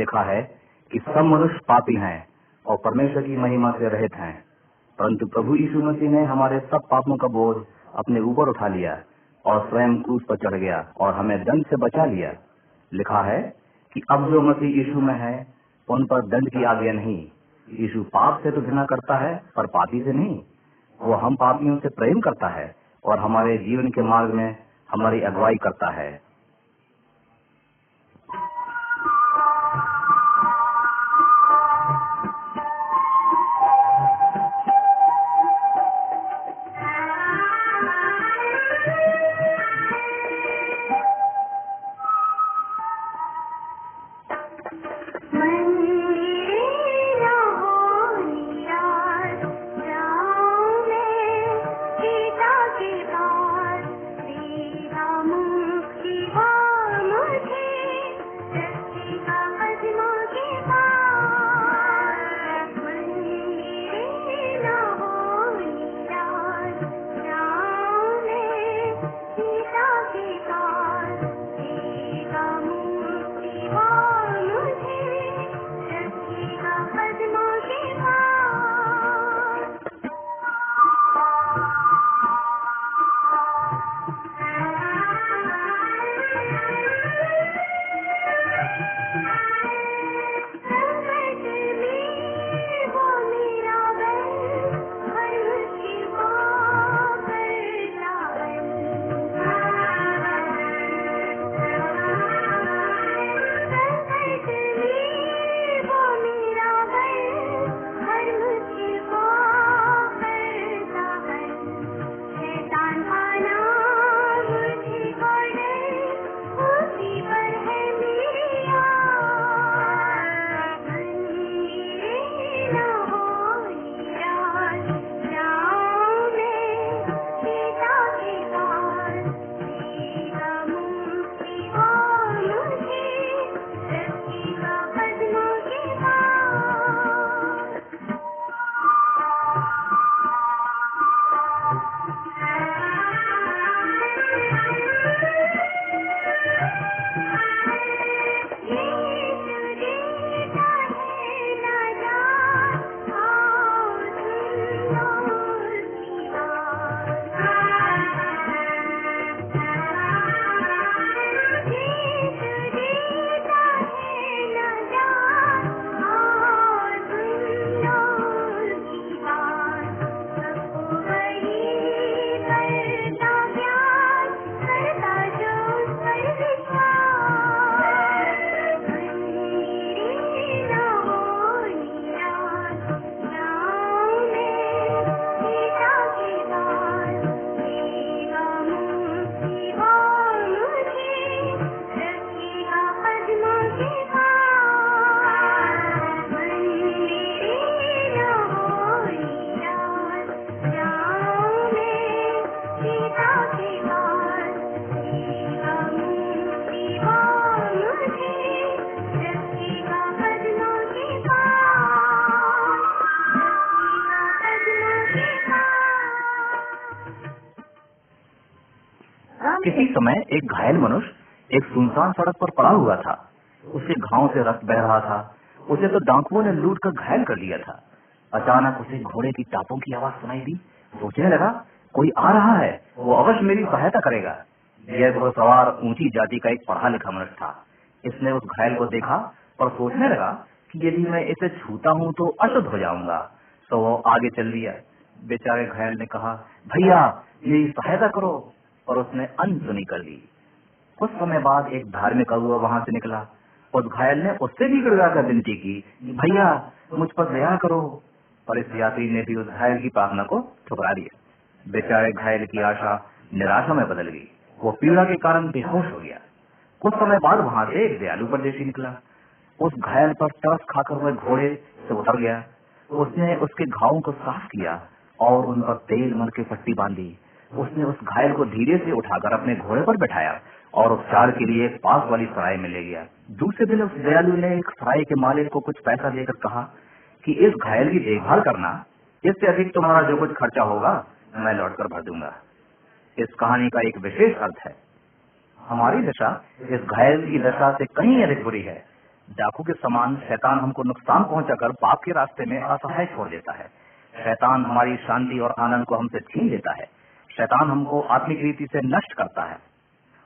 लिखा है कि सब मनुष्य पापी हैं और परमेश्वर की महिमा से रहित हैं। परंतु प्रभु यीशु मसीह ने हमारे सब पापों का बोझ अपने ऊपर उठा लिया और स्वयं क्रूस पर चढ़ गया और हमें दंड से बचा लिया। लिखा है कि अब जो मसीह यीशु में है, उन पर दंड की आज्ञा नहीं। यीशु पाप से तो घृणा करता है, पर पापी से नहीं। वो हम पापियों से प्रेम करता है और हमारे जीवन के मार्ग में हमारी अगुवाई करता है। सड़क पर पड़ा हुआ था। उसके घाव से रक्त बह रहा था। उसे तो डाकुओं ने लूट कर घायल कर लिया था। अचानक उसे घोड़े की टापों की आवाज़ सुनाई दी। सोचने लगा, कोई आ रहा है। वो अवश्य मेरी सहायता करेगा। यह घुड़सवार ऊँची जाति का एक पढ़ा लिखा मनुष्य था। इसने उस घायल को देखा और सोचने लगा कि यदि मैं इसे छूता हूँ तो अशुद्ध हो जाऊँगा। तो वो आगे चल दिया। बेचारे घायल ने कहा, भैया, मेरी सहायता करो। और उसने अनसुनी कर दी। कुछ समय बाद एक धार्मिक अगुआ वहाँ से निकला उस घायल ने उससे भी गिड़गा कर विनती की भैया, मुझ पर दया करो। और इस यात्री ने भी उस घायल की प्रार्थना को ठुकरा दिया। बेचारे घायल की आशा निराशा में बदल गई। वो पीड़ा के कारण बेहोश हो गया। कुछ समय बाद वहाँ से एक दयालु परदेशी निकला। उस घायल पर तरस खाकर हुए घोड़े से उतर गया। उसने उसके घावों को साफ़ किया और उन पर तेल मर के पट्टी बांधी। उसने उस घायल को धीरे से उठाकर अपने घोड़े पर बैठाया। और उपचार के लिए पास वाली सराय में ले गया। दूसरे दिन उस दयालु ने एक सराय के मालिक को कुछ पैसा देकर कहा कि इस घायल की देखभाल करना, इससे अधिक तुम्हारा जो कुछ खर्चा होगा, मैं लौट कर भर दूँगा। इस कहानी का एक विशेष अर्थ है। हमारी दशा इस घायल की दशा से कहीं अधिक बुरी है। डाकू के समान शैतान हमको नुकसान पहुंचाकर पाप के रास्ते में असहाय छोड़ देता है। शैतान हमारी शांति और आनंद को हमसे छीन लेता है। शैतान हमको आत्मिक रीति से नष्ट करता है।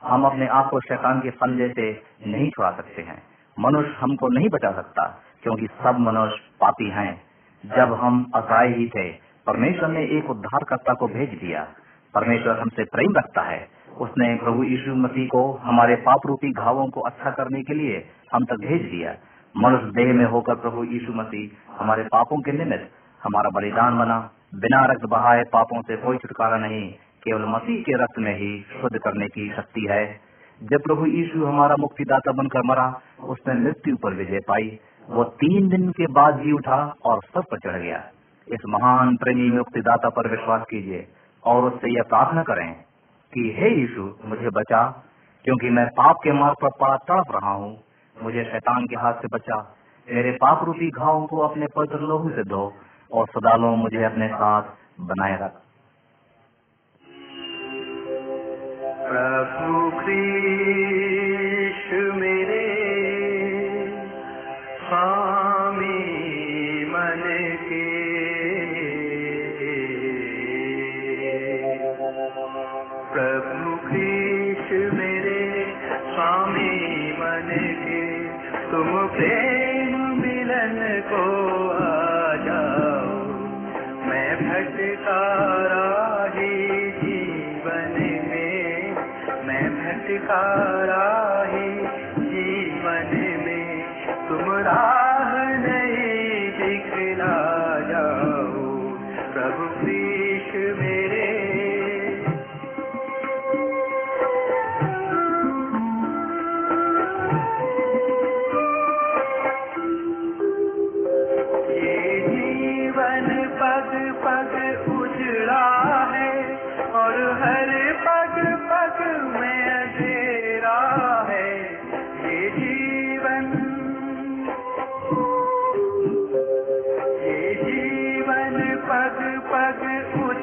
हम अपने आप को शैतान के फंदे से नहीं छुड़ा सकते हैं। मनुष्य हमको नहीं बचा सकता, क्योंकि सब मनुष्य पापी हैं। जब हम असहाय ही थे, परमेश्वर ने एक उद्धारकर्ता को भेज दिया। परमेश्वर हमसे प्रेम रखता है। उसने प्रभु यीशु मसीह को हमारे पाप रूपी घावों को अच्छा करने के लिए हम तक भेज दिया। मनुष्य देह में होकर प्रभु यीशु मसीह हमारे पापों के निमित्त हमारा बलिदान बना। बिना रक्त बहाए पापों से कोई छुटकारा नहीं। केवल मसीह के रक्त में ही शुद्ध करने की शक्ति है। जब प्रभु यीशु हमारा मुक्तिदाता बनकर मरा, उसने मृत्यु पर विजय पाई। वो तीन दिन के बाद जी उठा और सब पर चढ़ गया। इस महान प्रेमी मुक्तिदाता पर विश्वास कीजिए और उससे यह प्रार्थना करें कि, हे यीशु, मुझे बचा, क्योंकि मैं पाप के मार्ग पर पड़ा तड़प रहा हूँ। मुझे शैतान के हाथ से बचा। मेरे पाप रूपी घावों को अपने पवित्र लोहू से धो और सदा लो मुझे अपने साथ बनाए रख। प्रभु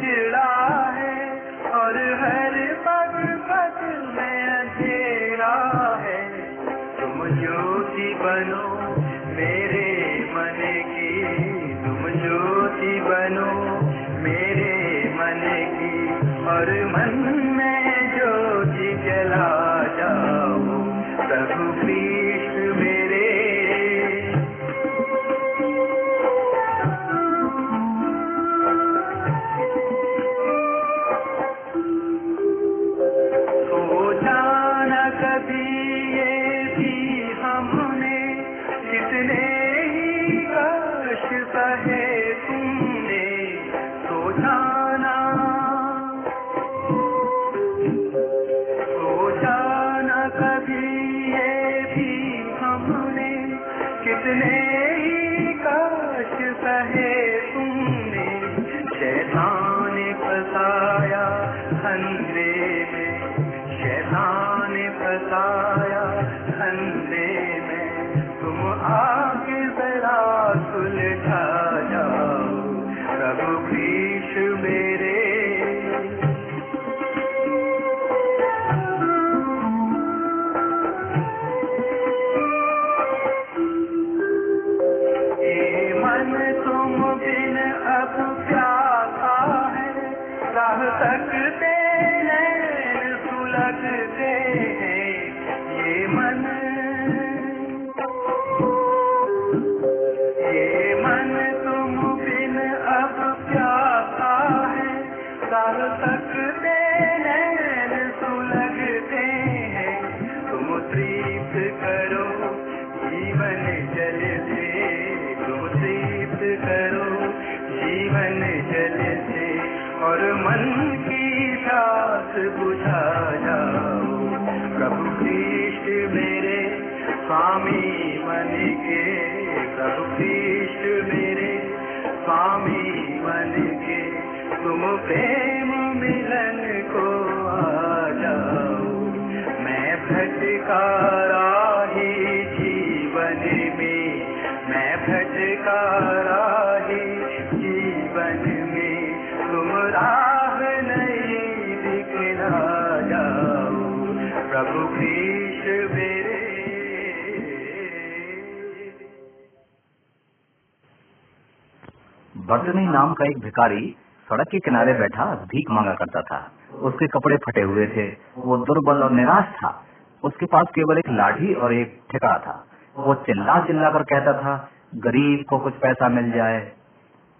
उजड़ा है और हर पग में अंधेरा है। तुम ज्योति बनो प्रेम मिलन को आ जाओ मैं भटका राही जीवन में मैं भटका राही जीवन में तुम राह नहीं दिखला जाओ प्रभु कृष्ण मेरे बर्तनी नाम का एक भिखारी सड़क के किनारे बैठा भीख मांगा करता था। उसके कपड़े फटे हुए थे। वो दुर्बल और निराश था। उसके पास केवल एक लाठी और एक ठिकाना था। वो चिल्ला चिल्ला कर कहता था, गरीब को कुछ पैसा मिल जाए।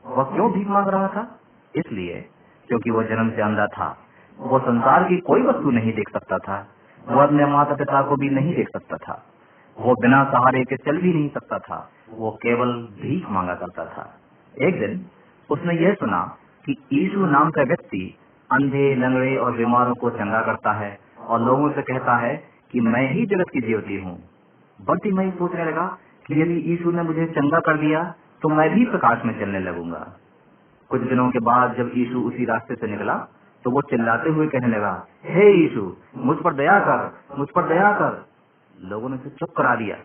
वह क्यों भीख मांग रहा था? इसलिए क्योंकि वो जन्म से अंधा था। वो संसार की कोई वस्तु नहीं देख सकता था। वो अपने माता पिता को भी नहीं देख सकता था। वो बिना सहारे के चल भी नहीं सकता था। वो केवल भीख मांगा करता था। एक दिन उसने यह सुना कि यीशु नाम का व्यक्ति अंधे, लंगड़े और बीमारों को चंगा करता है और लोगों से कहता है कि मैं ही जगत की ज्योति हूँ। मैं सोचने लगा कि यदि यीशु ने मुझे चंगा कर दिया तो मैं भी प्रकाश में चलने लगूँगा। कुछ दिनों के बाद जब यीशु उसी रास्ते से निकला तो वो चिल्लाते हुए कहने लगा, हे यीशु मुझ पर दया कर, मुझ पर दया कर। लोगों ने उसे चुप करा दिया,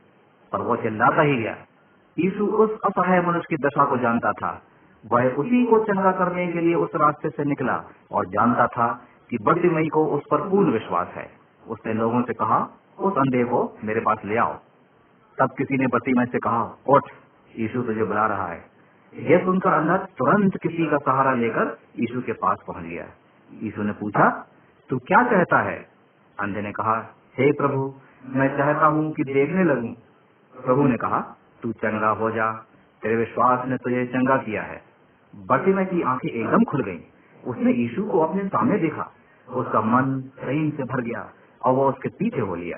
पर वो चिल्लाता ही गया। यीशु उस असहाय मनुष्य की दशा को जानता था। वह उसी को चंगा करने के लिए उस रास्ते से निकला और जानता था कि बर्तिमई को उस पर पूर्ण विश्वास है। उसने लोगों से कहा उस अंधे को मेरे पास ले आओ। तब किसी ने बर्तिमई से कहा, उठ, यीशु तुझे बुला रहा है। यह सुनकर अंधा तुरंत किसी का सहारा लेकर यीशु के पास पहुँच गया। यीशु ने पूछा, तू क्या चाहता है? अंधे ने कहा, हे प्रभु, मैं चाहता हूँ कि देखने लगूं। प्रभु ने कहा, तू चंगा हो जा, तेरे विश्वास ने तुझे चंगा किया है। बर्तिमय की आँखें एकदम खुल गईं। उसने यीशु को अपने सामने देखा। उसका मन प्रेम से भर गया और वो उसके पीछे हो लिया।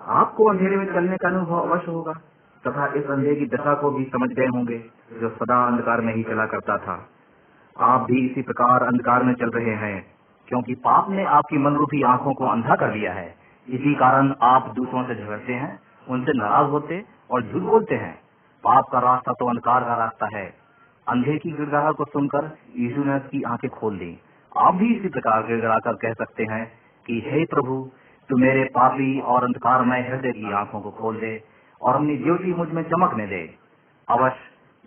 आपको अंधेरे में चलने का अनुभव अवश्य होगा, तथा इस अंधे की दशा को भी समझ गए होंगे, जो सदा अंधकार में ही चला करता था। आप भी इसी प्रकार अंधकार में चल रहे हैं, क्योंकि पाप ने आपकी मनरूपी आँखों को अंधा कर दिया है। इसी कारण आप दूसरों से झगड़ते हैं, उनसे नाराज़ होते और झूठ बोलते हैं। पाप का रास्ता तो अंधकार का रास्ता है। अंधे की गिड़गड़ाहट को सुनकर यीशु ने उसकी आँखें खोल दी आप भी इसी प्रकार गिड़गड़ाकर कह सकते हैं कि, हे प्रभु, तू मेरे पापी और अंधकारमय हृदय की आँखों को खोल दे और अपनी ज्योति मुझमें चमकने दे। अवश्य,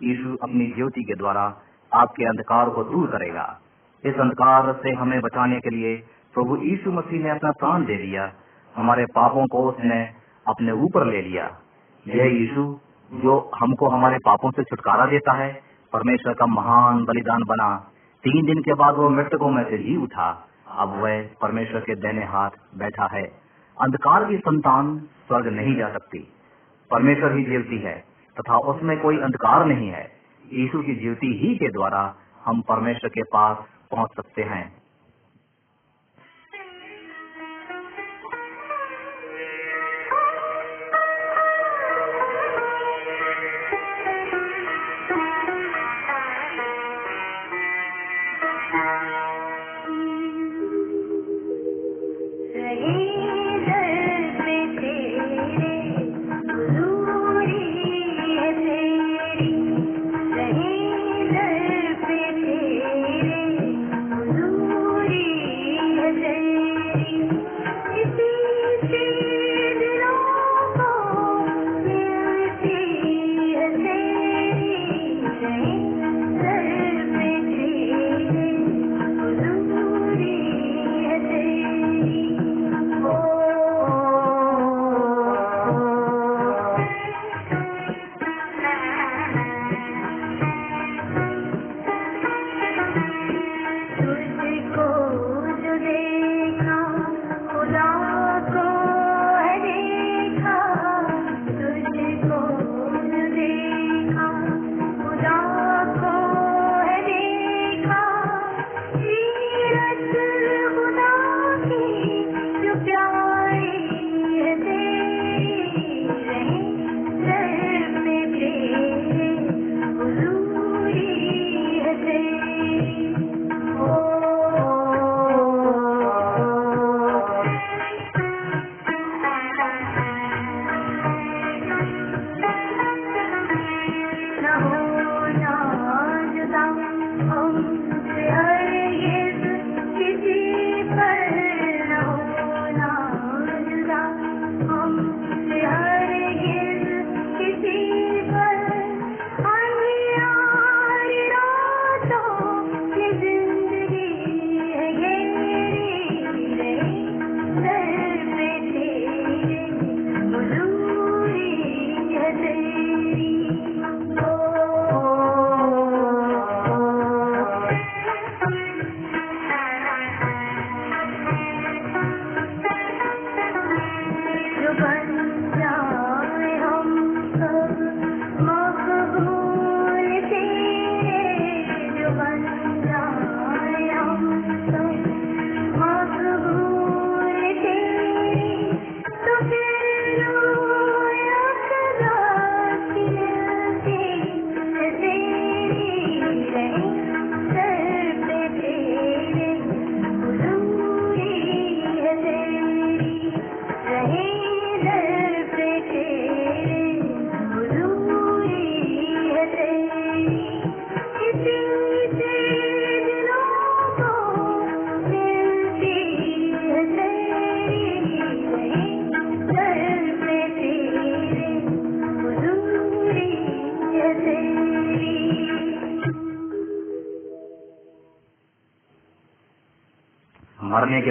यीशु अपनी ज्योति के द्वारा आपके अंधकार को दूर करेगा। इस अंधकार से हमें बचाने के लिए प्रभु यीशु मसीह ने अपना प्राण दे दिया। हमारे पापों को उसने अपने ऊपर ले लिया। यह यीशु, जो हमको हमारे पापों से छुटकारा देता है परमेश्वर का महान बलिदान बना। तीन दिन के बाद वो मृतकों में से जी उठा। अब वह परमेश्वर के देने हाथ बैठा है। अंधकार की संतान स्वर्ग नहीं जा सकती। परमेश्वर ही जीवती है, तथा उसमें कोई अंधकार नहीं है। यीशु की जीवती ही के द्वारा हम परमेश्वर के पास पहुँच सकते हैं।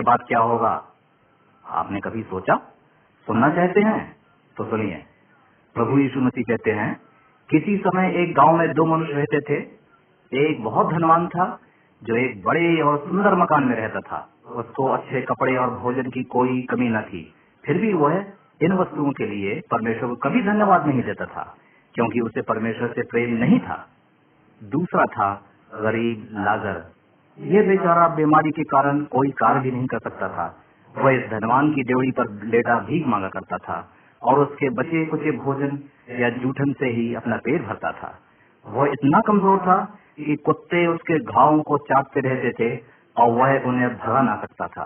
बाद क्या होगा? आपने कभी सोचा? सुनना चाहते हैं? तो सुनिए। प्रभु यीशु मसीह कहते हैं, किसी समय एक गाँव में दो मनुष्य रहते थे। एक बहुत धनवान था, जो एक बड़े और सुंदर मकान में रहता था। उसको अच्छे कपड़े और भोजन की कोई कमी न थी। फिर भी वह इन वस्तुओं के लिए परमेश्वर को कभी धन्यवाद नहीं देता था, क्योंकि उसे परमेश्वर से प्रेम नहीं था। दूसरा था गरीब, लाजर। ये बेचारा बीमारी के कारण कोई कार्य भी नहीं कर सकता था। वह इस धनवान की ड्योड़ी पर लेटा भीख मांगा करता था और उसके बचे कुचे भोजन या जूठन से ही अपना पेट भरता था। वह इतना कमज़ोर था कि कुत्ते उसके घावों को चाटते रहते थे और वह उन्हें भगा ना सकता था,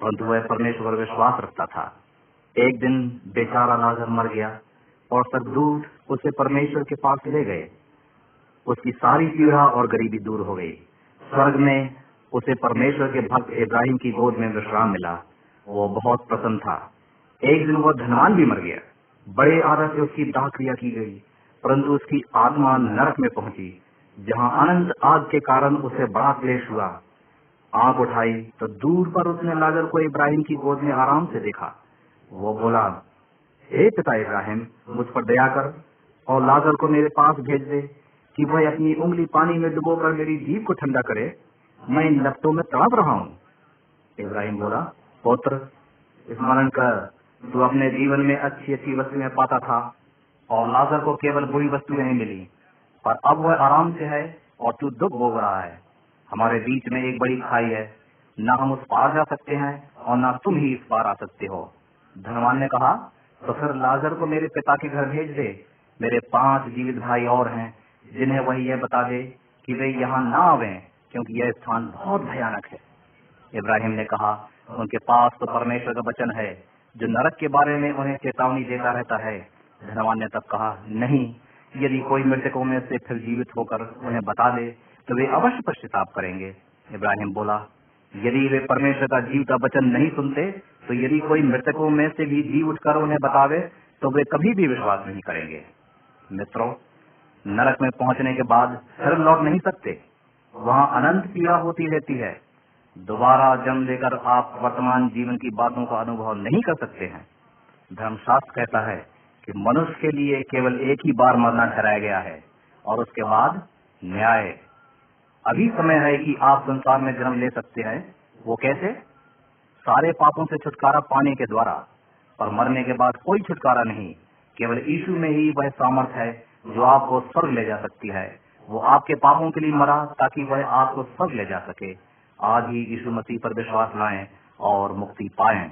परंतु वह परमेश्वर पर विश्वास रखता था। एक दिन बेचारा लाजर मर गया और सरदूत उसे परमेश्वर के पास ले गए। उसकी सारी पीड़ा और गरीबी दूर हो गई। स्वर्ग में उसे परमेश्वर के भक्त इब्राहिम की गोद में विश्राम मिला। वो बहुत प्रसन्न था। एक दिन वो धनवान भी मर गया। बड़े आदर से उसकी दाह क्रिया की गई, परंतु उसकी आत्मा नरक में पहुँची, जहाँ अनंत आग के कारण उसे बड़ा क्लेश हुआ। आँख उठाई तो दूर पर उसने लाजर को इब्राहिम की गोद में आराम से देखा। वो बोला, हे पिता इब्राहिम, मुझ पर दया कर और लाजर को मेरे पास भेज दे। कि वह अपनी उंगली पानी में डुबोकर मेरी जीभ को ठंडा करे, मैं इन लपटों में तड़प रहा हूँ। इब्राहिम बोला, पुत्र स्मरण कर। तू अपने जीवन में अच्छी अच्छी वस्तुएँ पाता था और लाजर को केवल बुरी वस्तुएँ ही मिली। पर अब वह आराम से है और तू दुख भोग रहा है। हमारे बीच में एक बड़ी खाई है। न हम उस पार जा सकते हैं और न तुम ही इस पार आ सकते हो। धनवान ने कहा तो फिर लाजर को मेरे पिता के घर भेज दे। मेरे पाँच जीवित भाई और हैं। जिन्हें वही यह बता दे कि वे यहाँ ना आवे, क्योंकि यह स्थान बहुत भयानक है। इब्राहिम ने कहा, उनके पास तो परमेश्वर का वचन है, जो नरक के बारे में उन्हें चेतावनी देता रहता है। धनवान ने तब कहा, नहीं, यदि कोई मृतकों में से फिर जीवित होकर उन्हें बता दे तो वे अवश्य पश्चाताप करेंगे। इब्राहिम बोला, यदि वे परमेश्वर का जीव का वचन नहीं सुनते तो यदि कोई मृतकों में से भी जी उठकर उन्हें बतावे तो वे कभी भी विश्वास नहीं करेंगे। मित्रों नरक में पहुँचने के बाद फिर लौट नहीं सकते। वहाँ अनंत पीड़ा होती रहती है। दोबारा जन्म लेकर आप वर्तमान जीवन की बातों का अनुभव नहीं कर सकते हैं। धर्मशास्त्र कहता है कि मनुष्य के लिए केवल एक ही बार मरना ठहराया गया है और उसके बाद न्याय। अभी समय है कि आप संसार में जन्म ले सकते हैं। वो कैसे? सारे पापों से छुटकारा पाने के द्वारा। पर मरने के बाद कोई छुटकारा नहीं। केवल यीशु में ही वह सामर्थ है। जो आपको स्वर्ग ले जा सकती है, वो आपके पापों के लिए मरा ताकि वह आपको स्वर्ग ले जा सके। आज ही यीशु मसीह पर विश्वास लाएँ और मुक्ति पाएँ।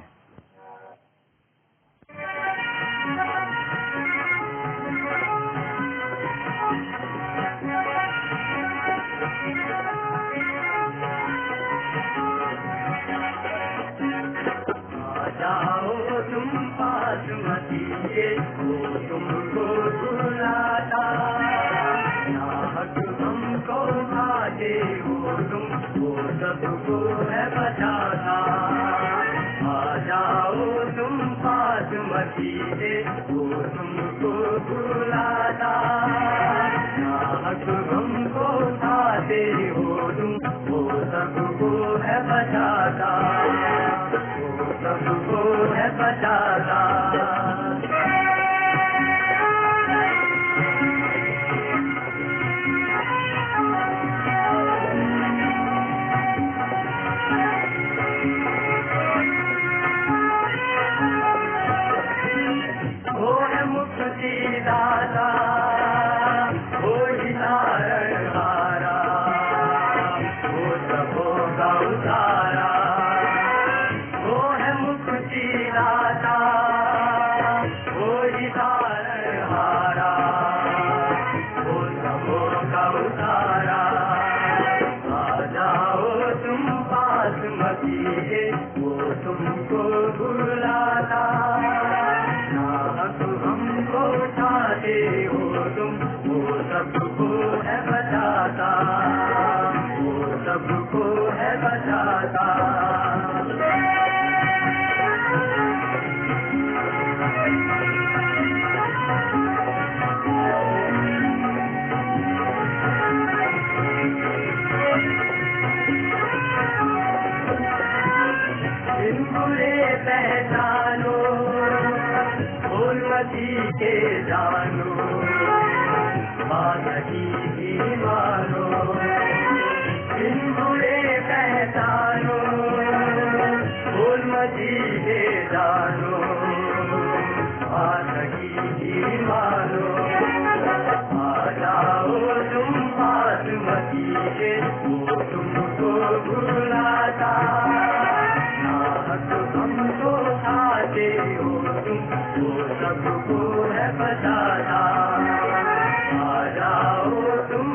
है मालो हे मी दो माली मालो ताली पता आ तुम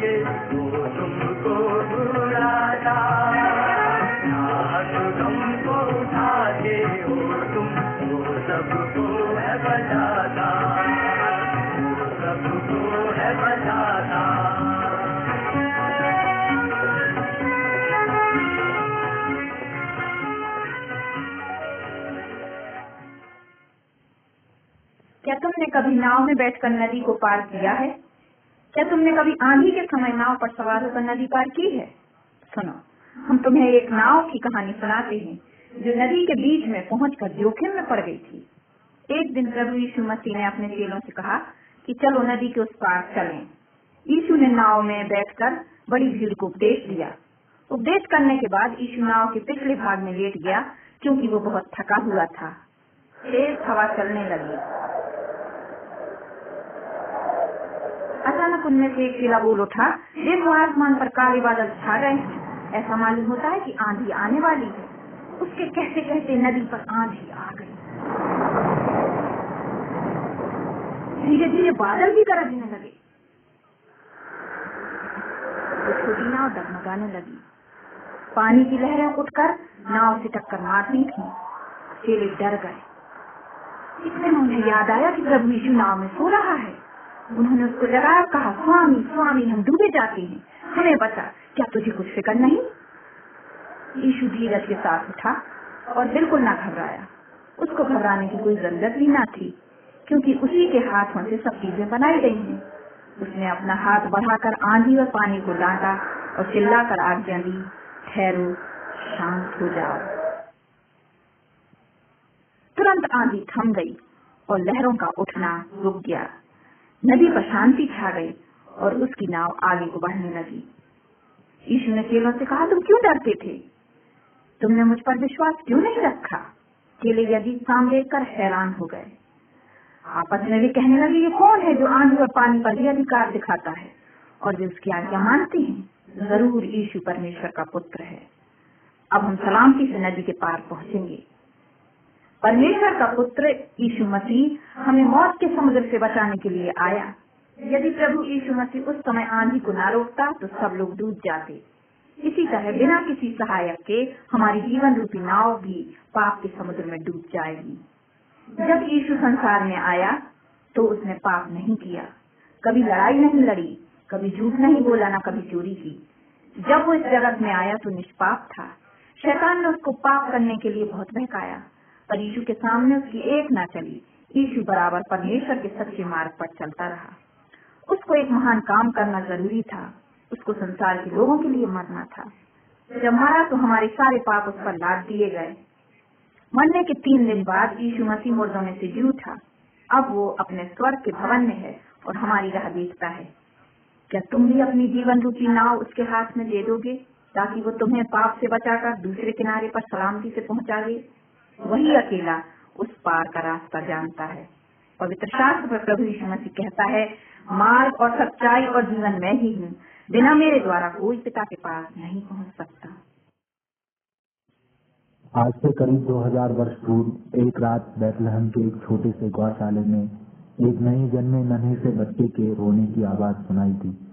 के हो तुम कभी नाव में बैठकर नदी को पार किया है? क्या तुमने कभी आंधी के समय नाव पर सवार होकर नदी पार की है? सुनो, हम तुम्हें एक नाव की कहानी सुनाते हैं, जो नदी के बीच में पहुंचकर जोखिम में पड़ गई थी। एक दिन प्रभु यीशु मसीह ने अपने चेलों से कहा कि चलो नदी के उस पार चलें। यीशु ने नाव में बैठकर बड़ी भीड़ को उपदेश दिया। उपदेश करने के बाद यीशु नाव के पिछले भाग में लेट गया, क्योंकि वो बहुत थका हुआ था। तेज हवा चलने लगी। अचानक उनमें से एक चेला बोल उठा देखो आसमान पर काले बादल छा गए हैं। ऐसा मालूम होता है कि आंधी आने वाली है। उसके कहते कहते नदी पर आंधी आ गई। धीरे धीरे बादल भी गरजने लगे। छोटी नाव डगमगाने लगी। पानी की लहरें उठकर नाव से टक्कर मारती थी। चेले डर गए। इतने में उन्हें याद आया कि प्रभु यीशु नाव में सो रहा है। उन्होंने उसको और कहा, स्वामी स्वामी, हम डूबे जाते हैं। हमें बता क्या तुझे कुछ फ़िक्र नहीं? यीशु धीरज के साथ उठा और बिल्कुल ना घबराया। उसको घबराने की कोई ज़रूरत भी ना थी, क्योंकि उसी के हाथों से सब चीज़ें बनाई गई हैं। उसने अपना हाथ बढ़ाकर आंधी और पानी को डांटा और चिल्लाकर आज्ञा दी, ठहरो, शांत हो जाओ। तुरंत आंधी थम गई और लहरों का उठना रुक गया। नदी पर शांति छा गई और उसकी नाव आगे को बढ़ने लगी। यीशु ने चेलों से कहा, तुम क्यों डरते थे? तुमने मुझ पर विश्वास क्यों नहीं रखा? चेले यदि काम देखकर हैरान हो गए। आपस में भी कहने लगे, ये कौन है जो आंधी और पानी पर भी अधिकार दिखाता है और जो उसकी आज्ञा मानते हैं? ज़रूर यीशु परमेश्वर का पुत्र है। अब हम सलामती से नदी के पार पहुँचेंगे। परमेश्वर का पुत्र यीशु मसीह हमें मौत के समुद्र से बचाने के लिए आया। यदि प्रभु यीशु मसीह उस समय आंधी को ना रोकता तो सब लोग डूब जाते। इसी तरह बिना किसी सहायक के हमारी जीवन रूपी नाव भी पाप के समुद्र में डूब जाएगी। जब यीशु संसार में आया तो उसने पाप नहीं किया। कभी लड़ाई नहीं लड़ी, कभी झूठ नहीं बोला, ना कभी चोरी की। जब वो इस जगत में आया तो निष्पाप था। शैतान ने उसको पाप करने के लिए बहुत बहकाया। पर यीशु के सामने उसकी एक ना चली। यीशु बराबर परमेश्वर के सच्चे मार्ग पर चलता रहा। उसको एक महान काम करना ज़रूरी था। उसको संसार के लोगों के लिए मरना था। जब मरा तो हमारे सारे पाप उस पर लाद दिए गए। मरने के तीन दिन बाद यीशु मसीह मुर्दों में से जी उठा अब वो अपने स्वर्ग के भवन में है और हमारी राह देखता है। क्या तुम भी अपनी जीवन रूपी नाव उसके हाथ में दे दोगे, ताकि वो तुम्हें पाप से बचाकर दूसरे किनारे पर सलामती से पहुँचा दे वही अकेला उस पार का रास्ता जानता है। पवित्र शास्त्र में प्रभु मसीह कहता है, मार्ग और सच्चाई और जीवन मैं ही हूँ। बिना मेरे द्वारा कोई पिता के पास नहीं पहुँच सकता। आज से करीब 2000 वर्ष पूर्व, एक रात बैतलहम के एक छोटे से गौशाले में एक नए जन्मे नन्हे से बच्चे के रोने की आवाज़ सुनाई थी।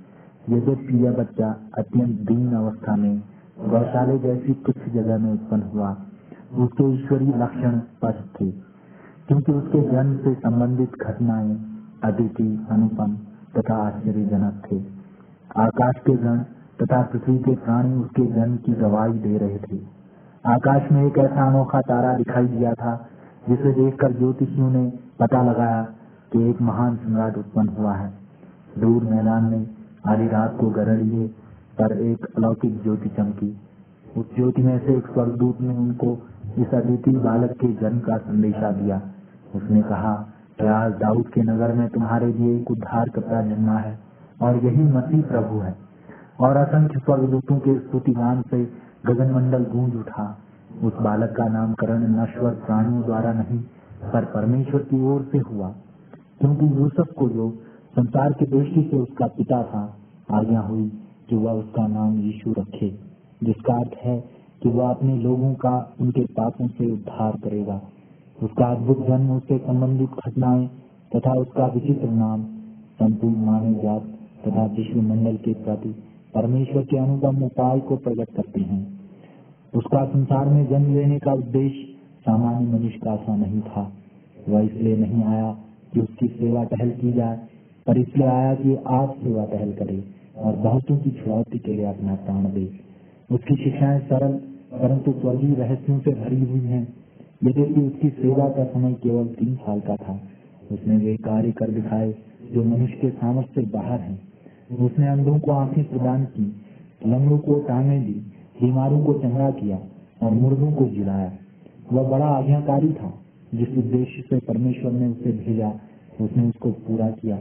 यद्यपि यह बच्चा अत्यंत दीन अवस्था में गौशाले जैसी कुछ जगह में उत्पन्न हुआ उसके ईश्वरीय लक्षण स्पष्ट थे, क्योंकि उसके जन्म से संबंधित घटनाएँ अद्वितीय, अनुपम तथा आश्चर्यजनक थे। आकाश के गण तथा पृथ्वी के प्राणी उसके जन्म की गवाही दे रहे थे। आकाश में एक ऐसा अनोखा तारा दिखाई दिया था, जिसे देखकर ज्योतिषियों ने पता लगाया कि एक महान सम्राट उत्पन्न हुआ है। दूर मैदान में आधी रात को गरड़िए पर एक अलौकिक ज्योति चमकी। उस ज्योति में से एक स्वर्गदूत ने उनको इस अद्वितीय बालक के जन्म का संदेशा दिया। उसने कहा आज दाऊद के नगर में तुम्हारे लिए एक उद्धार करता जन्मा है और यही मसीह प्रभु है। और असंख्य स्वर्गदूतों के स्तुतिगान से गगन मंडल गूंज उठा। उस बालक का नामकरण नश्वर प्राणियों द्वारा नहीं, पर परमेश्वर की ओर से हुआ। क्योंकि यूसुफ को जो संसार की दृष्टि से उसका पिता था, आज्ञा हुई कि वह उसका नाम यीशु रखे, जिसका अर्थ है कि वह अपने लोगों का, उनके पापों से उद्धार करेगा। उसका अद्भुत जन्म, उससे संबंधित घटनाएँ तथा उसका विचित्र नाम संपूर्ण मानव जात तथा विश्व मंडल के प्रति परमेश्वर के अनुपम उपाय को प्रकट करते हैं। उसका संसार में जन्म लेने का उद्देश्य सामान्य मनुष्य का सा नहीं था। वह इसलिए नहीं आया कि उसकी सेवा टहल की जाए, पर इसलिए आया कि आप सेवा टहल करे और बहुतों की छुड़ौती के लिए अपना प्राण दे। उसकी शिक्षाएँ सरल परंतु स्वर्गीय रहस्यों से भरी हुई है। हैं यद्यपि उसकी सेवा का समय केवल तीन साल का था, उसने वे कार्य कर दिखाए जो मनुष्य के सामर्थ्य से बाहर हैं। उसने अंधों को आँखें प्रदान की, लंगड़ों को टांगे दी, बीमारों को चंगा किया और मुर्दों को जिलाया। वह बड़ा आज्ञाकारी था, जिस उद्देश्य से परमेश्वर ने उसे भेजा, उसने उसको पूरा किया।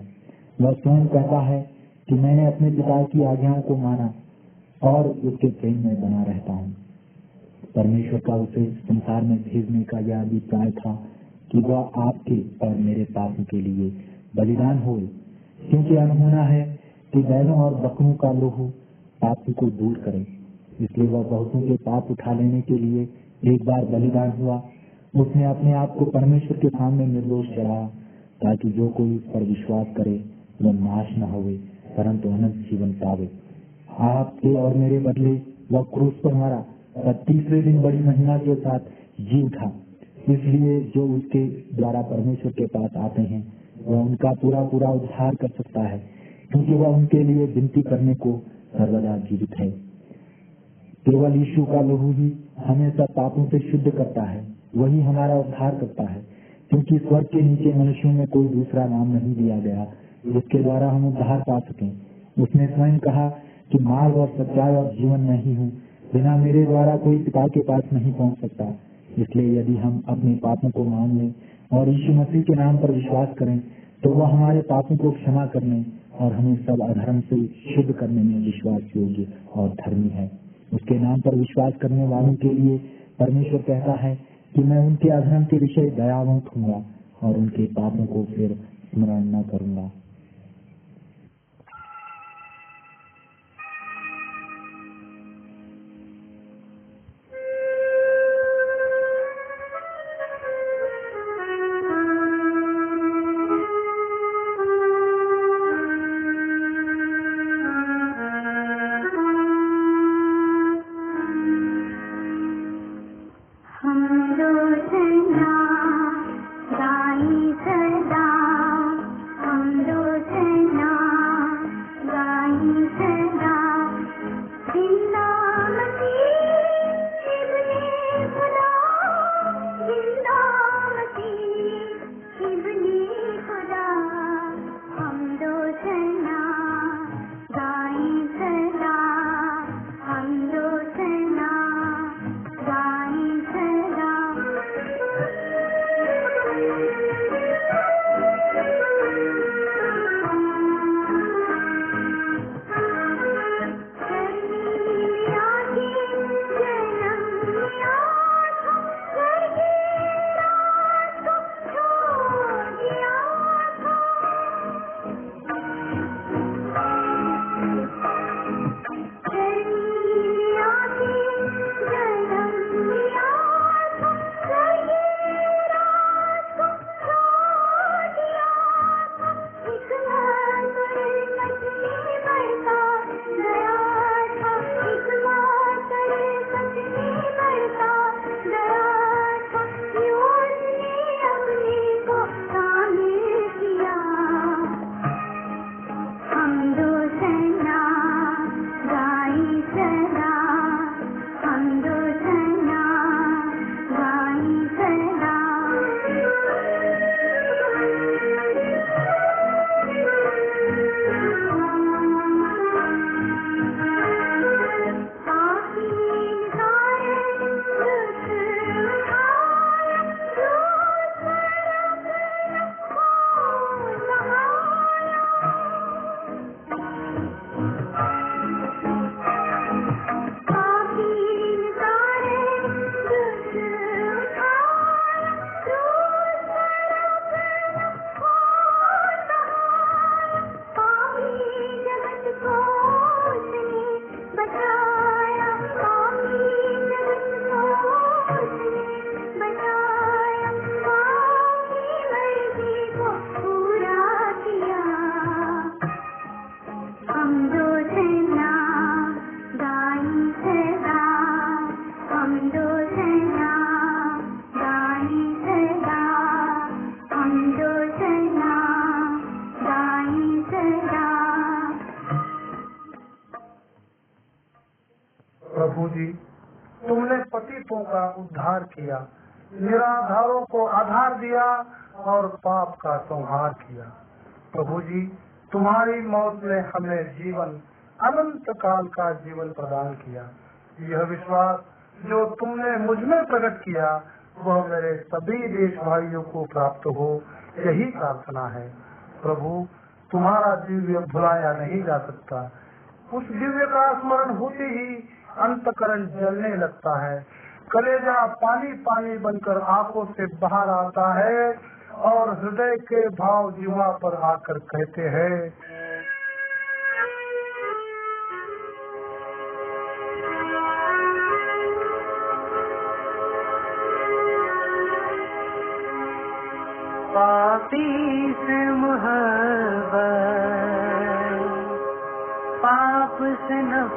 वह स्वयं कहता है कि मैंने अपने पिता की आज्ञाओं को माना और उसके प्रेम में बना रहता हूँ। परमेश्वर का उसे संसार में भेजने का यह अभिप्राय था कि वह आपके और मेरे पापों के लिए बलिदान हो। क्योंकि अनहोना है कि बैलों और बकरों का लोह पाप को दूर करे। इसलिए वह बहुतों के पाप उठा लेने के लिए एक बार बलिदान हुआ। उसने अपने आप को परमेश्वर के सामने निर्दोष चढ़ाया ताकि जो कोई उस पर विश्वास करे, वह नाश न होवे, परंतु अनंत जीवन पावे। आपके और मेरे बदले वह क्रूस पर मरा। तीसरे दिन बड़ी महिमा के साथ जी उठा इसलिए जो उसके द्वारा परमेश्वर के पास आते हैं, वह उनका पूरा पूरा उद्धार कर सकता है, क्योंकि वह उनके लिए विनती करने को सर्वदा जीवित है। केवल यीशु का लहू ही हमेशा पापों से शुद्ध करता है, वही हमारा उद्धार करता है, क्योंकि स्वर्ग के नीचे मनुष्यों में कोई दूसरा नाम नहीं दिया गया, जिसके द्वारा हम उद्धार पा सकें। उसने स्वयं कहा कि मार्ग और सच्चाई और जीवन नहीं हूँ। बिना मेरे द्वारा कोई पिता के पास नहीं पहुँच सकता। इसलिए यदि हम अपने पापों को मान लें और यीशु मसीह के नाम पर विश्वास करें तो वह हमारे पापों को क्षमा करने और हमें सब अधर्म से शुद्ध करने में विश्वास योग्य और धर्मी है। उसके नाम पर विश्वास करने वालों के लिए परमेश्वर कहता है कि मैं उनके अधर्म के विषय दयावंत हूँगा और उनके पापों को फिर स्मरण न करूँगा। काल का जीवन प्रदान किया। यह विश्वास जो तुमने मुझमें प्रकट किया, वह मेरे सभी देश भाइयों को प्राप्त हो, यही प्रार्थना है। प्रभु, तुम्हारा दिव्य भुलाया नहीं जा सकता। उस दिव्य का स्मरण होते ही अंतकरण जलने लगता है। कलेजा पानी पानी बनकर आँखों से बाहर आता है और हृदय के भाव जीवा पर आकर कहते हैं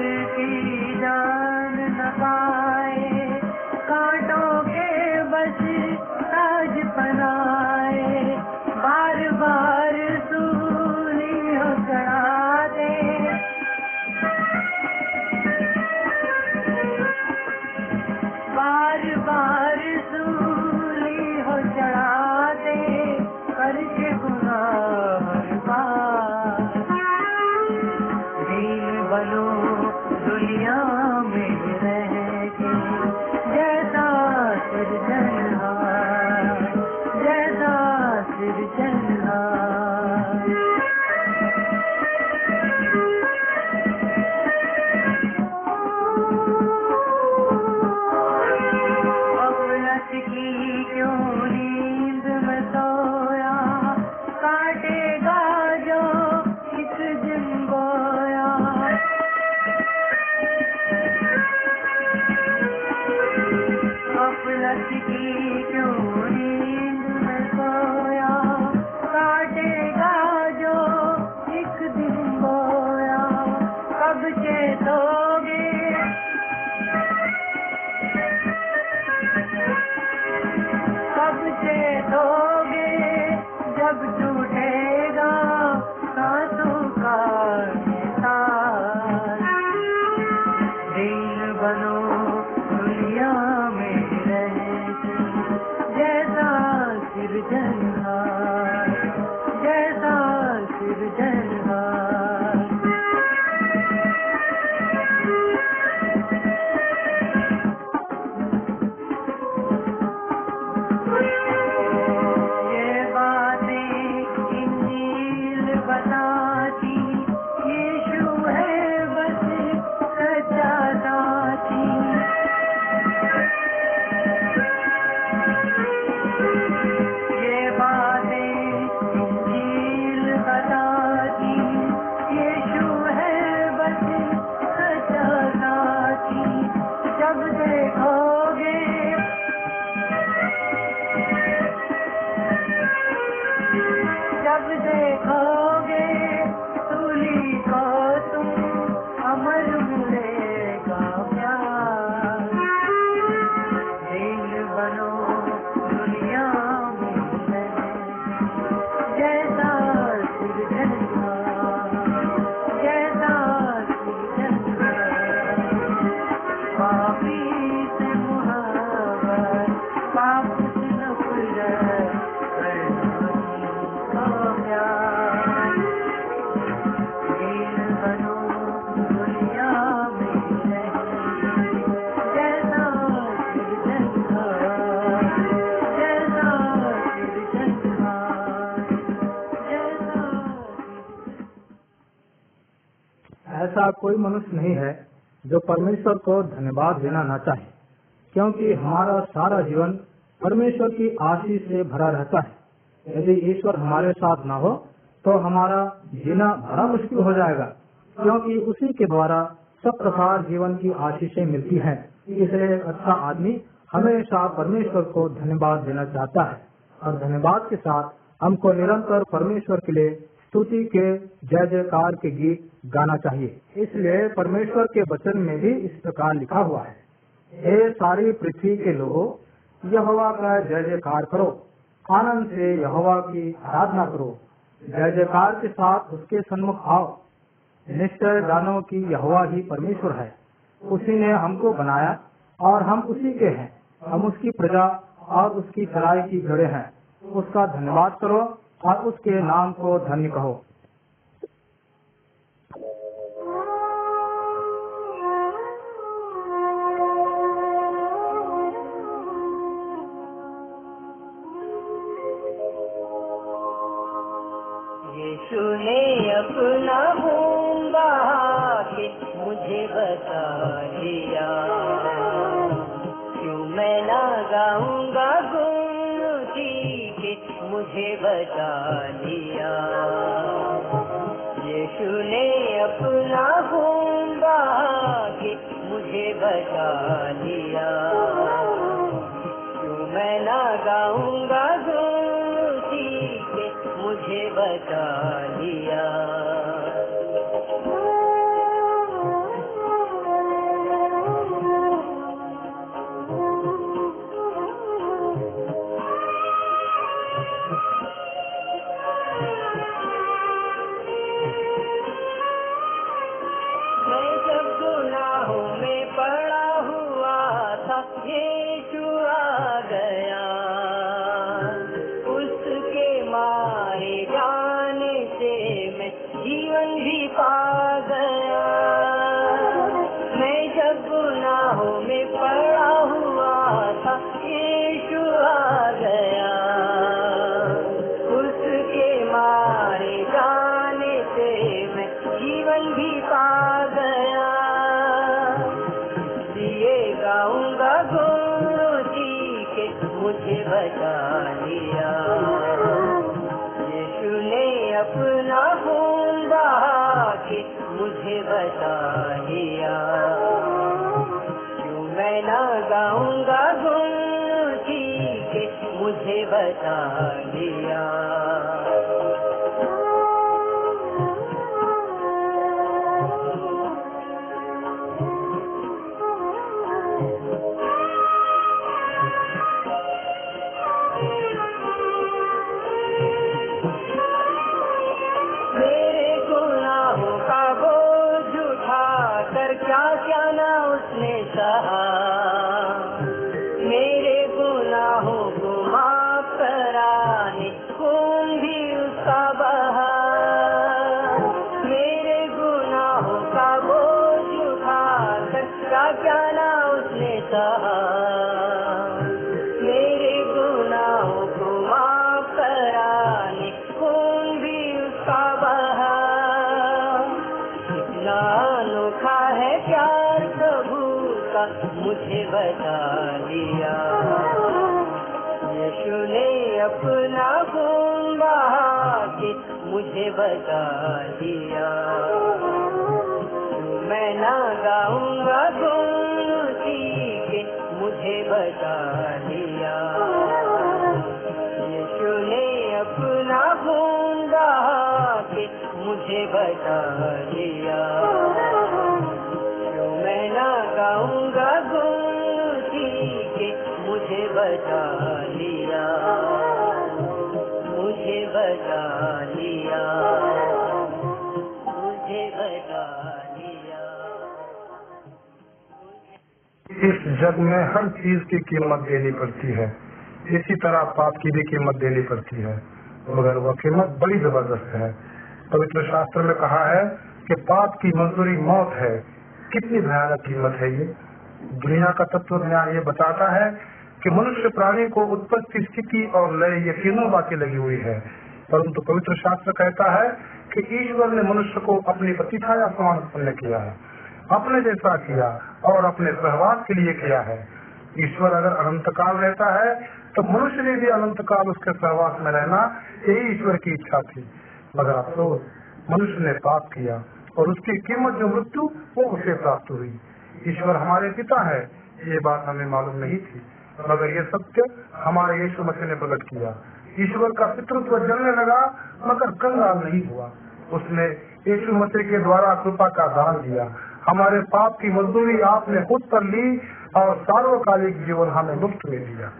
की जा ऐसा कोई मनुष्य नहीं है जो परमेश्वर को धन्यवाद देना न चाहे, क्योंकि हमारा सारा जीवन परमेश्वर की आशीष से भरा रहता है। यदि ईश्वर हमारे साथ न हो तो हमारा जीना बड़ा मुश्किल हो जाएगा, क्योंकि उसी के द्वारा सब प्रकार जीवन की आशीषें मिलती हैं। इसलिए अच्छा आदमी हमेशा परमेश्वर को धन्यवाद देना चाहता है और धन्यवाद के साथ हमको निरंतर परमेश्वर के लिए स्तुति के जय जयकार के गीत गाना चाहिए। इसलिए परमेश्वर के वचन में भी इस प्रकार लिखा हुआ है, हे सारी पृथ्वी के लोगों, यहोवा का जय जयकार करो। आनंद से यहोवा की आराधना करो। जय जयकार के साथ उसके सन्मुख आओ। निश्चय जानो कि यहोवा ही परमेश्वर है। उसी ने हमको बनाया और हम उसी के हैं। हम उसकी प्रजा और उसकी चलाई की जड़े हैं। उसका धन्यवाद करो। और उसके नाम को धन्य कहो। मुझे मुझे बता दिया। मैं ना गाऊँगा गुण के मुझे बता दिया। यीशु ने अपना बहा के मुझे बता दिया। मैं ना गाऊँगा गुण के मुझे बता दिया। मुझे बता जग में हर चीज़ की कीमत देनी पड़ती है। इसी तरह पाप की भी कीमत देनी पड़ती है। मगर वह कीमत बड़ी ज़बरदस्त है। पवित्र शास्त्र में कहा है कि पाप की मंजूरी मौत है। कितनी भयानक कीमत है ये। दुनिया का तत्व ज्ञान ये बताता है कि मनुष्य प्राणी को उत्पत्ति स्थिति और लय ये तीनों बातें लगी हुई है। परंतु पवित्र शास्त्र कहता है कि ईश्वर ने मनुष्य को अपनी प्रतिछाया समान उत्पन्न किया है। अपने जैसा किया और अपने सहवास के लिए किया है। ईश्वर अगर अनंत काल रहता है तो मनुष्य ने भी अनंत काल उसके सहवास में रहना यही ईश्वर की इच्छा थी। मगर अफसोस, मनुष्य ने पाप किया और उसकी कीमत जो मृत्यु, वो उसे प्राप्त हुई। ईश्वर हमारे पिता है, ये बात हमें मालूम नहीं थी। मगर ये सत्य हमारे यीशु मसीह ने प्रकट किया। ईश्वर का पितृत्व जलने लगा, मगर कंगाल नहीं हुआ। उसने यीशु मसीह के द्वारा कृपा का दान दिया। हमारे पाप की मजदूरी आपने खुद कर ली और सार्वकालिक जीवन हमें मुफ़्त में दिया।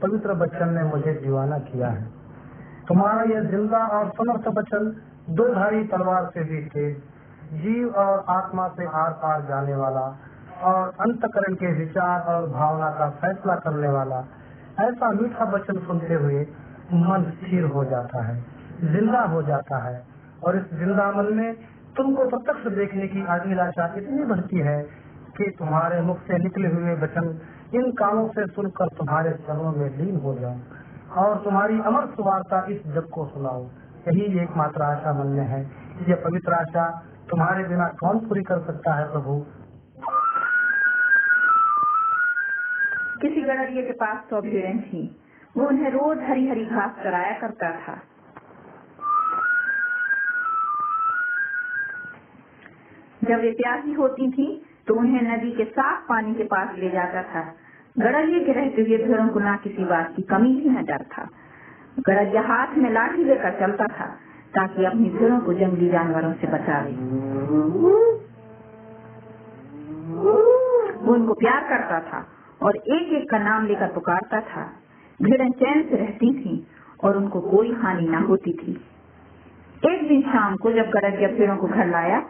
पवित्र वचन ने मुझे दीवाना किया है। तुम्हारा यह ज़िंदा और समर्थ वचन दो धारी तलवार से भी तेज, जीव और आत्मा से आर पार जाने वाला और अंतकरण के विचार और भावना का फैसला करने वाला, ऐसा मीठा वचन सुनते हुए मन स्थिर हो जाता है, ज़िंदा हो जाता है। और इस ज़िंदा मन में तुमको प्रत्यक्ष देखने की अभिलाषा इतनी बढ़ती है कि तुम्हारे मुख से निकले हुए वचन इन कानों से सुनकर तुम्हारे चरणों में लीन हो जाऊँ और तुम्हारी अमर सुवार्ता इस जग को सुनाओ यही एकमात्र आशा मन में है ये पवित्र आशा तुम्हारे बिना कौन पूरी कर सकता है प्रभु? किसी गडरिये के पास सौ भेड़ें थी। वो उन्हें रोज हरी हरी घास कराया करता था। जब वे प्यासी होती थी तो उन्हें नदी के साफ़ पानी के पास ले जाता था। गड़रिये के रहते हुए भेड़ों को ना किसी बात की कमी थी न डर था। गरजिया हाथ में लाठी लेकर चलता था, ताकि अपनी भेड़ों को जंगली जानवरों से बचावे। वो उनको प्यार करता था और एक एक का नाम लेकर पुकारता था। भेड़ें चैन से रहती थी और उनको कोई हानि ना होती थी। एक दिन शाम को जब गरजिया भेड़ों को घर लाया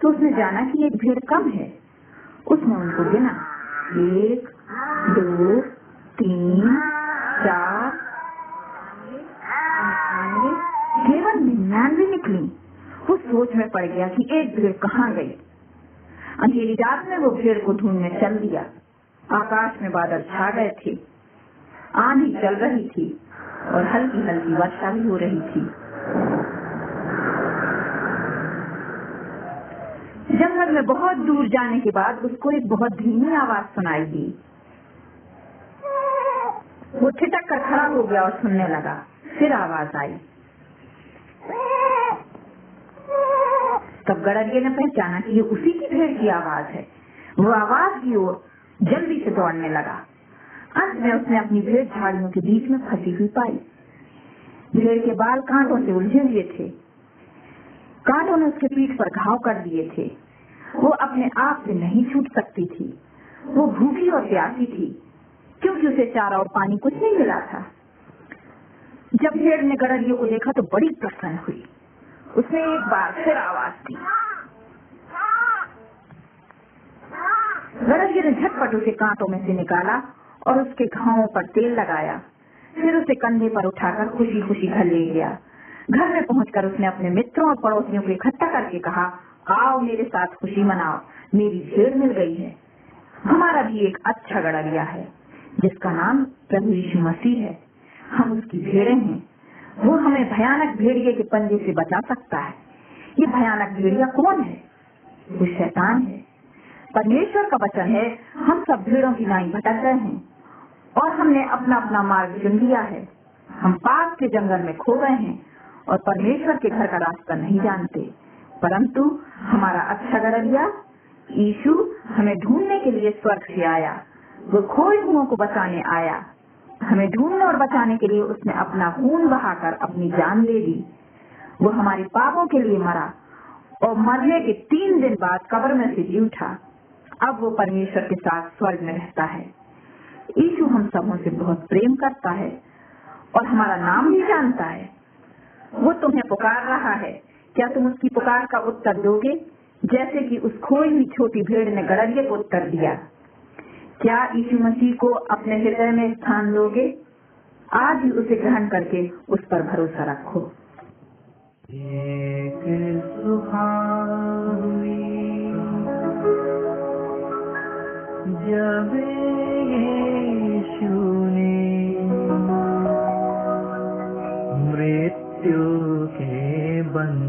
तो उसने जाना कि एक भेड़ कम है? उसने उनको गिना एक, दो, तीन, चार केवल निन्यानवे निकली। वो सोच में पड़ गया कि एक भीड़ कहाँ गई। अंधेरी रात में वो भेड़ को ढूँढने चल दिया। आकाश में बादल छा गए थे। आंधी चल रही थी और हल्की हल्की वर्षा भी हो रही थी जंगल में बहुत दूर जाने के बाद उसको एक बहुत धीमी आवाज़ सुनाई दी। वो ठिटक कर खड़ा हो गया और सुनने लगा। फिर आवाज़ आई। तब गड़रिये ने पहचाना कि ये उसी की भेड़ की आवाज़ है। वो आवाज़ की ओर जल्दी से दौड़ने लगा। अंत में उसने अपनी भेड़ झाड़ियों के बीच में फंसी हुई पाई। भेड़ के बाल कांटों से उलझे हुए थे। कांटों ने उसके पीठ पर घाव कर दिए थे। वो अपने आप से नहीं छूट सकती थी। वो भूखी और प्यासी थी, क्योंकि उसे चारा और पानी कुछ नहीं मिला था। जब भेड़ ने गड़रियों को देखा तो बड़ी प्रसन्न हुई। उसने एक बार फिर आवाज़ दी। गड़रिये ने झटपट उसे कांटों में से निकाला और उसके घावों पर तेल लगाया। फिर उसे कंधे पर उठाकर खुशी खुशी घर ले गया। घर में पहुंचकर उसने अपने मित्रों और पड़ोसियों को इकट्ठा करके कहा आओ मेरे साथ खुशी मनाओ, मेरी भेड़ मिल गई है। हमारा भी एक अच्छा गड़रिया है, जिसका नाम प्रभु यीशु मसीह है। हम उसकी भेड़े हैं। वो हमें भयानक भेड़िए के पंजे से बचा सकता है। ये भयानक भेड़िया कौन है? वो शैतान है। परमेश्वर का वचन है, हम सब भीड़ों की नाई भटक रहे हैं, और हमने अपना अपना मार्ग चुन लिया है। हम पाप के जंगल में खो गए हैं, और परमेश्वर के घर का रास्ता नहीं जानते। परंतु हमारा अच्छा गरबिया यीशु हमें ढूँढने के लिए स्वर्ग से आया। वो खोए हुओं को बचाने आया। हमें ढूँढने और बचाने के लिए उसने अपना खून बहाकर अपनी जान ले दी वो हमारे पापों के लिए मरा और मरने के तीन दिन बाद कब्र में से जी उठा। अब वो परमेश्वर के साथ स्वर्ग में रहता है। यीशु हम सबों से बहुत प्रेम करता है और हमारा नाम भी जानता है। वो तुम्हें पुकार रहा है। क्या तुम उसकी पुकार का उत्तर दोगे? जैसे कि उस खोई हुई छोटी भेड़ ने गड़रिये को उत्तर दिया। क्या यीशु मसीह को अपने हृदय में स्थान दोगे? आज ही उसे ग्रहण करके उस पर भरोसा रखो। जब यीशु ने मृत्यु के बंध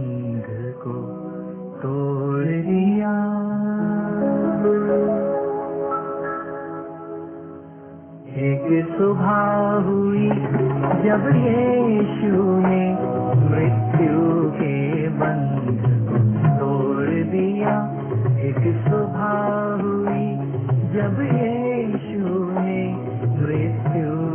एक सुबह हुई जब यीशु ने मृत्यु के बंध तोड़ दिया। एक सुबह हुई जब यीशु ने मृत्यु